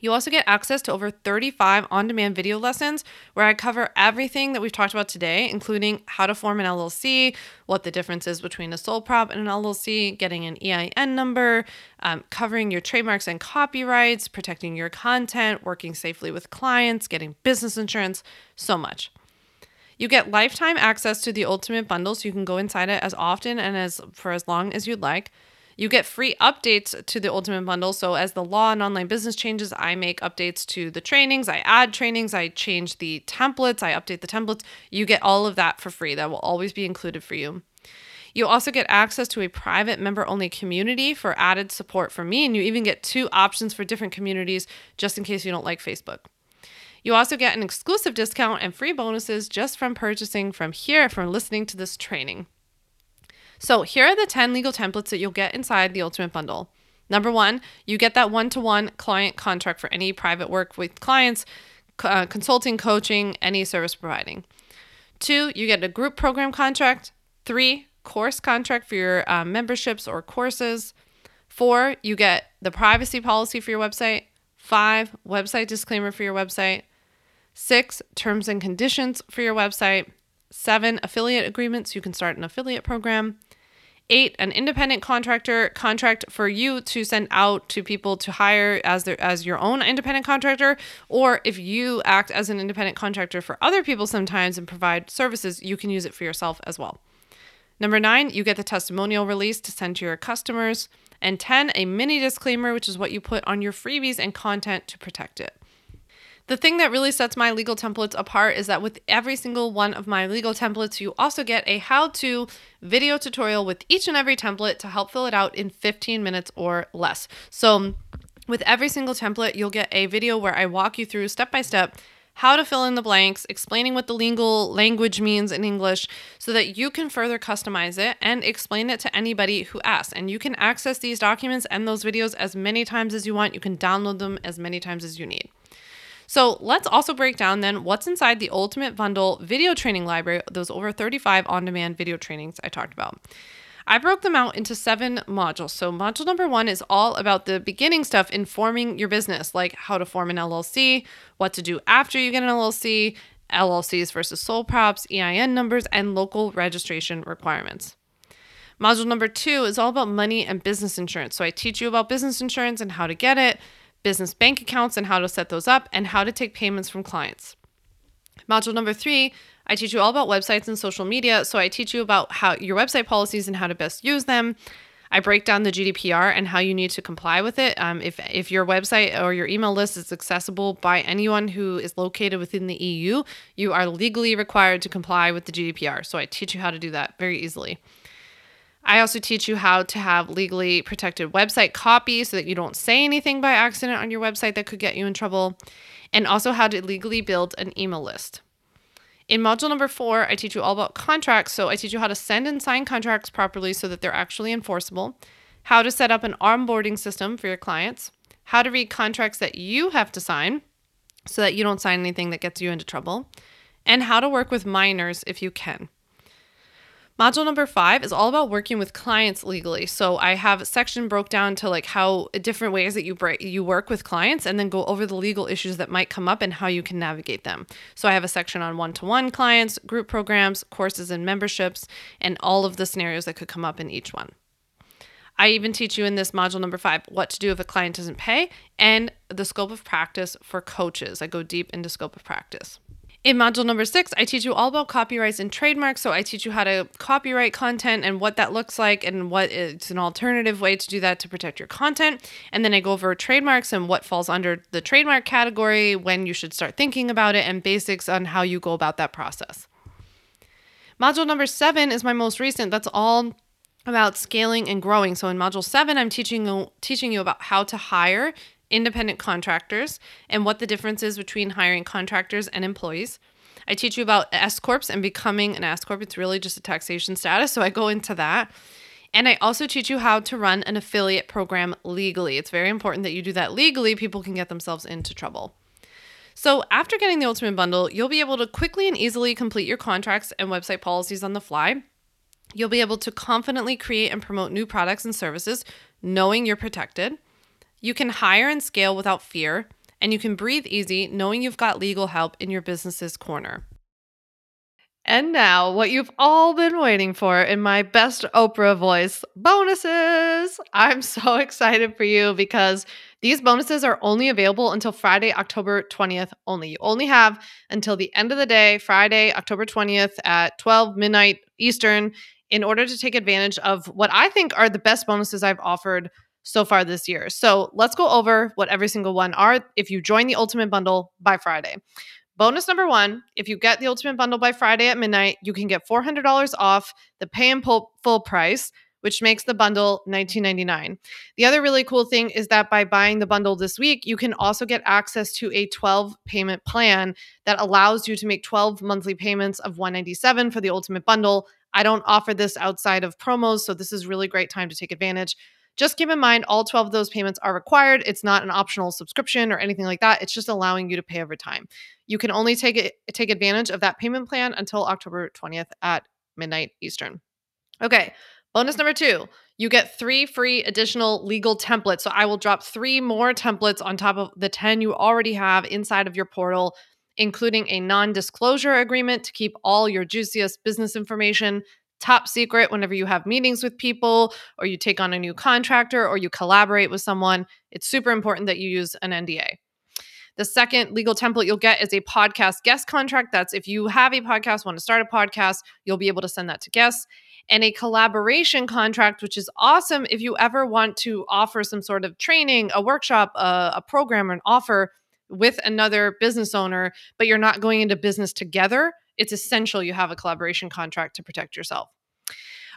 You also get access to over 35 on demand video lessons where I cover everything that we've talked about today, including how to form an LLC, what the difference is between a sole prop and an LLC, getting an EIN number, um, covering your trademarks and copyrights, protecting your content, working safely with clients, getting business insurance, so much. You get lifetime access to the ultimate bundle so you can go inside it as often and as for as long as you'd like. You get free updates to the Ultimate Bundle. So, as the law and online business changes, I make updates to the trainings, I add trainings, I change the templates, I update the templates. You get all of that for free. That will always be included for you. You also get access to a private member only community for added support from me, and you even get two options for different communities just in case you don't like Facebook. You also get an exclusive discount and free bonuses just from purchasing from here, from listening to this training. So, here are the 10 legal templates that you'll get inside the Ultimate Bundle. Number one, you get that one to one client contract for any private work with clients, uh, consulting, coaching, any service providing. Two, you get a group program contract. Three, course contract for your um, memberships or courses. Four, you get the privacy policy for your website. Five, website disclaimer for your website. Six, terms and conditions for your website. Seven, affiliate agreements. You can start an affiliate program. Eight, an independent contractor contract for you to send out to people to hire as their as your own independent contractor, or if you act as an independent contractor for other people sometimes and provide services, you can use it for yourself as well. Number nine, you get the testimonial release to send to your customers. And 10, a mini disclaimer, which is what you put on your freebies and content to protect it. The thing that really sets my legal templates apart is that with every single one of my legal templates, you also get a how to video tutorial with each and every template to help fill it out in 15 minutes or less. So, with every single template, you'll get a video where I walk you through step by step how to fill in the blanks, explaining what the legal language means in English so that you can further customize it and explain it to anybody who asks. And you can access these documents and those videos as many times as you want. You can download them as many times as you need. So let's also break down then what's inside the Ultimate Bundle video training library, those over 35 on demand video trainings I talked about. I broke them out into seven modules. So, module number one is all about the beginning stuff informing your business, like how to form an LLC, what to do after you get an LLC, LLCs versus sole props, EIN numbers, and local registration requirements. Module number two is all about money and business insurance. So, I teach you about business insurance and how to get it, business bank accounts and how to set those up, and how to take payments from clients. Module number three, I teach you all about websites and social media. So I teach you about how your website policies and how to best use them. I break down the GDPR and how you need to comply with it. Um, if, if your website or your email list is accessible by anyone who is located within the EU, you are legally required to comply with the GDPR. So I teach you how to do that very easily. I also teach you how to have legally protected website copy so that you don't say anything by accident on your website that could get you in trouble, and also how to legally build an email list. In module number four, I teach you all about contracts. So I teach you how to send and sign contracts properly so that they're actually enforceable, how to set up an onboarding system for your clients, how to read contracts that you have to sign so that you don't sign anything that gets you into trouble, and how to work with minors if you can. Module number five is all about working with clients legally. So I have a section broke down to like how different ways that you break you work with clients and then go over the legal issues that might come up and how you can navigate them. So I have a section on one-to-one clients, group programs, courses and memberships, and all of the scenarios that could come up in each one. I even teach you in this module number five what to do if a client doesn't pay and the scope of practice for coaches. I go deep into scope of practice. In module number six, I teach you all about copyrights and trademarks. So I teach you how to copyright content and what that looks like and what it's an alternative way to do that to protect your content. And then I go over trademarks and what falls under the trademark category, when you should start thinking about it, and basics on how you go about that process. Module number seven is my most recent. That's all about scaling and growing. So in module seven, I'm teaching you, teaching you about how to hire independent contractors and what the difference is between hiring contractors and employees. I teach you about S corps and becoming an S corp. It's really just a taxation status, so I go into that. And I also teach you how to run an affiliate program legally. It's very important that you do that legally. People can get themselves into trouble. So, after getting the Ultimate Bundle, you'll be able to quickly and easily complete your contracts and website policies on the fly. You'll be able to confidently create and promote new products and services, knowing you're protected. You can hire and scale without fear, and you can breathe easy knowing you've got legal help in your business's corner. And now, what you've all been waiting for in my best Oprah voice bonuses. I'm so *laughs* excited for you because these bonuses are only available until Friday, October 20th only. You only have until the end of the day, Friday, October 20th at 12 midnight Eastern, in order to take advantage of what I think are the best bonuses I've offered so far this year. So let's go over what every single one are if you join the Ultimate Bundle by Friday. Bonus number one if you get the Ultimate Bundle by Friday at midnight, you can get $400 off the pay and pull full price. Which makes the bundle $19.99. The other really cool thing is that by buying the bundle this week, you can also get access to a 12 payment plan that allows you to make 12 monthly payments of 197 for the Ultimate Bundle. I don't offer this outside of promos, so this is really great time to take advantage. Just keep in mind, all 12 of those payments are required. It's not an optional subscription or anything like that. It's just allowing you to pay over time. You can only take it, take advantage of that payment plan until October 20th at midnight Eastern. Okay, bonus number two you get three free additional legal templates. So I will drop three more templates on top of the 10 you already have inside of your portal, including a non disclosure agreement to keep all your juiciest business information top secret whenever you have meetings with people or you take on a new contractor or you collaborate with someone. It's super important that you use an NDA. The second legal template you'll get is a podcast guest contract. That's if you have a podcast, want to start a podcast, you'll be able to send that to guests. And a collaboration contract, which is awesome if you ever want to offer some sort of training, a workshop, a, a program, or an offer with another business owner, but you're not going into business together it's essential you have a collaboration contract to protect yourself.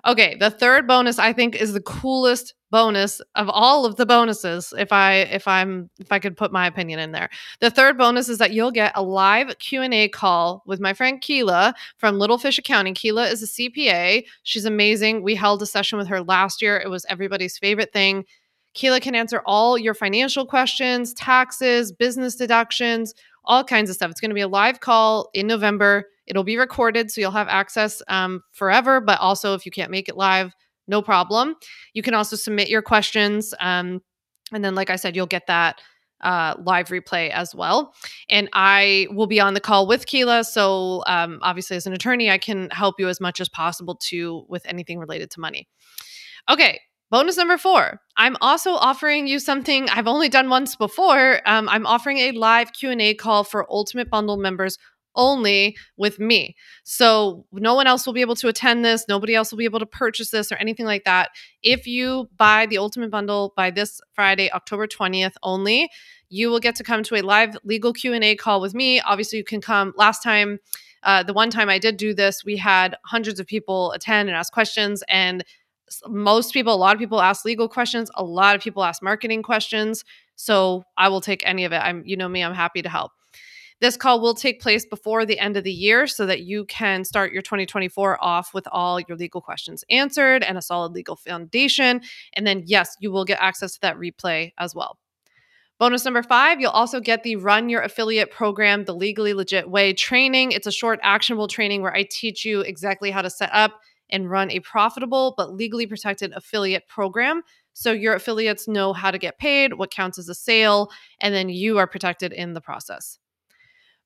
Okay, the third bonus I think is the coolest bonus of all of the bonuses if I if I'm if I could put my opinion in there. The third bonus is that you'll get a live Q&A call with my friend Keela from Little Fish Accounting. Keela is a CPA. She's amazing. We held a session with her last year. It was everybody's favorite thing. Keela can answer all your financial questions, taxes, business deductions, all kinds of stuff. It's going to be a live call in November. It'll be recorded, so you'll have access um, forever. But also, if you can't make it live, no problem. You can also submit your questions. Um, and then, like I said, you'll get that uh, live replay as well. And I will be on the call with Keela. So, um, obviously, as an attorney, I can help you as much as possible too with anything related to money. Okay, Bonus number four, I'm also offering you something I've only done once before. Um, I'm offering a live Q&A call for Ultimate Bundle members only with me. So no one else will be able to attend this. Nobody else will be able to purchase this or anything like that. If you buy the Ultimate Bundle by this Friday, October 20th only, you will get to come to a live legal Q&A call with me. Obviously, you can come last time uh, the one time I did do this, we had hundreds of people attend and ask questions and most people, a lot of people ask legal questions. A lot of people ask marketing questions. So I will take any of it. I'm, you know me, I'm happy to help. This call will take place before the end of the year so that you can start your 2024 off with all your legal questions answered and a solid legal foundation. And then, yes, you will get access to that replay as well. Bonus number five, you'll also get the Run Your Affiliate Program the Legally Legit Way training. It's a short, actionable training where I teach you exactly how to set up and run a profitable but legally protected affiliate program. So your affiliates know how to get paid, what counts as a sale, and then you are protected in the process.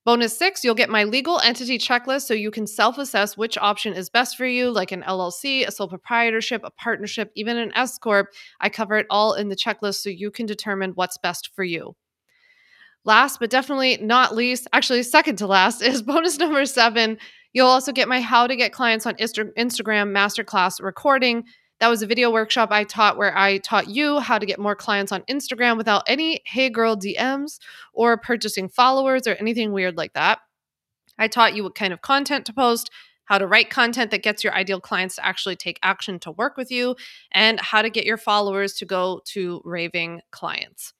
Bonus six, you'll get my legal entity checklist so you can self assess which option is best for you, like an LLC, a sole proprietorship, a partnership, even an S Corp. I cover it all in the checklist so you can determine what's best for you. Last but definitely not least, actually, second to last, *laughs* is bonus number seven You'll also get my How to Get Clients on Instagram Masterclass recording. That was a video workshop I taught where I taught you how to get more clients on Instagram without any hey girl DMs or purchasing followers or anything weird like that. I taught you what kind of content to post, how to write content that gets your ideal clients to actually take action to work with you, and how to get your followers to go to raving clients.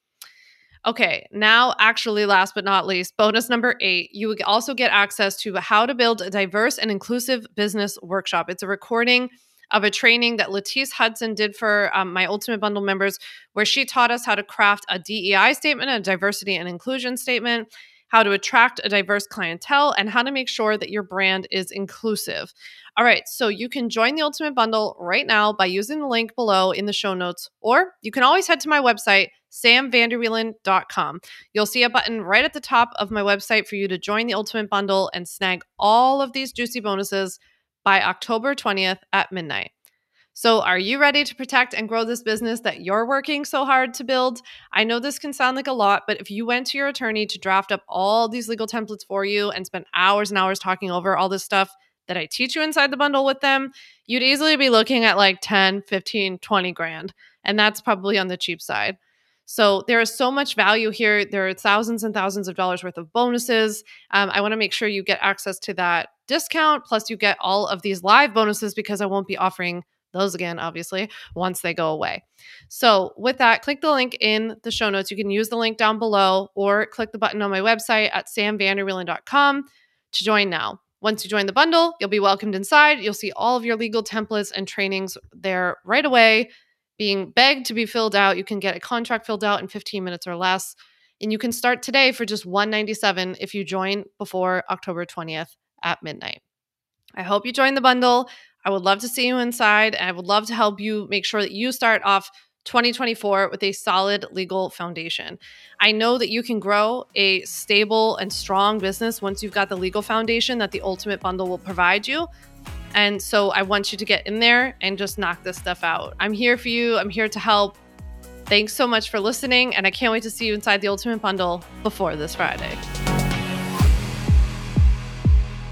Okay, now, actually, last but not least, bonus number eight, you would also get access to how to build a diverse and inclusive business workshop. It's a recording of a training that Latisse Hudson did for um, my Ultimate Bundle members, where she taught us how to craft a DEI statement, a diversity and inclusion statement, how to attract a diverse clientele, and how to make sure that your brand is inclusive. All right, so you can join the Ultimate Bundle right now by using the link below in the show notes, or you can always head to my website, samvanderwielen.com. You'll see a button right at the top of my website for you to join the Ultimate Bundle and snag all of these juicy bonuses by October 20th at midnight. So, are you ready to protect and grow this business that you're working so hard to build? I know this can sound like a lot, but if you went to your attorney to draft up all these legal templates for you and spent hours and hours talking over all this stuff that I teach you inside the bundle with them, you'd easily be looking at like 10, 15, 20 grand. And that's probably on the cheap side. So there is so much value here. There are thousands and thousands of dollars worth of bonuses. Um, I want to make sure you get access to that discount. Plus, you get all of these live bonuses because I won't be offering those again, obviously, once they go away. So, with that, click the link in the show notes. You can use the link down below or click the button on my website at samvanderwielen.com to join now. Once you join the bundle, you'll be welcomed inside. You'll see all of your legal templates and trainings there right away, being begged to be filled out. You can get a contract filled out in 15 minutes or less. And you can start today for just 197 if you join before October 20th at midnight. I hope you join the bundle. I would love to see you inside. And I would love to help you make sure that you start off 2024 with a solid legal foundation. I know that you can grow a stable and strong business once you've got the legal foundation that the Ultimate Bundle will provide you. And so I want you to get in there and just knock this stuff out. I'm here for you, I'm here to help. Thanks so much for listening, and I can't wait to see you inside the Ultimate Bundle before this Friday.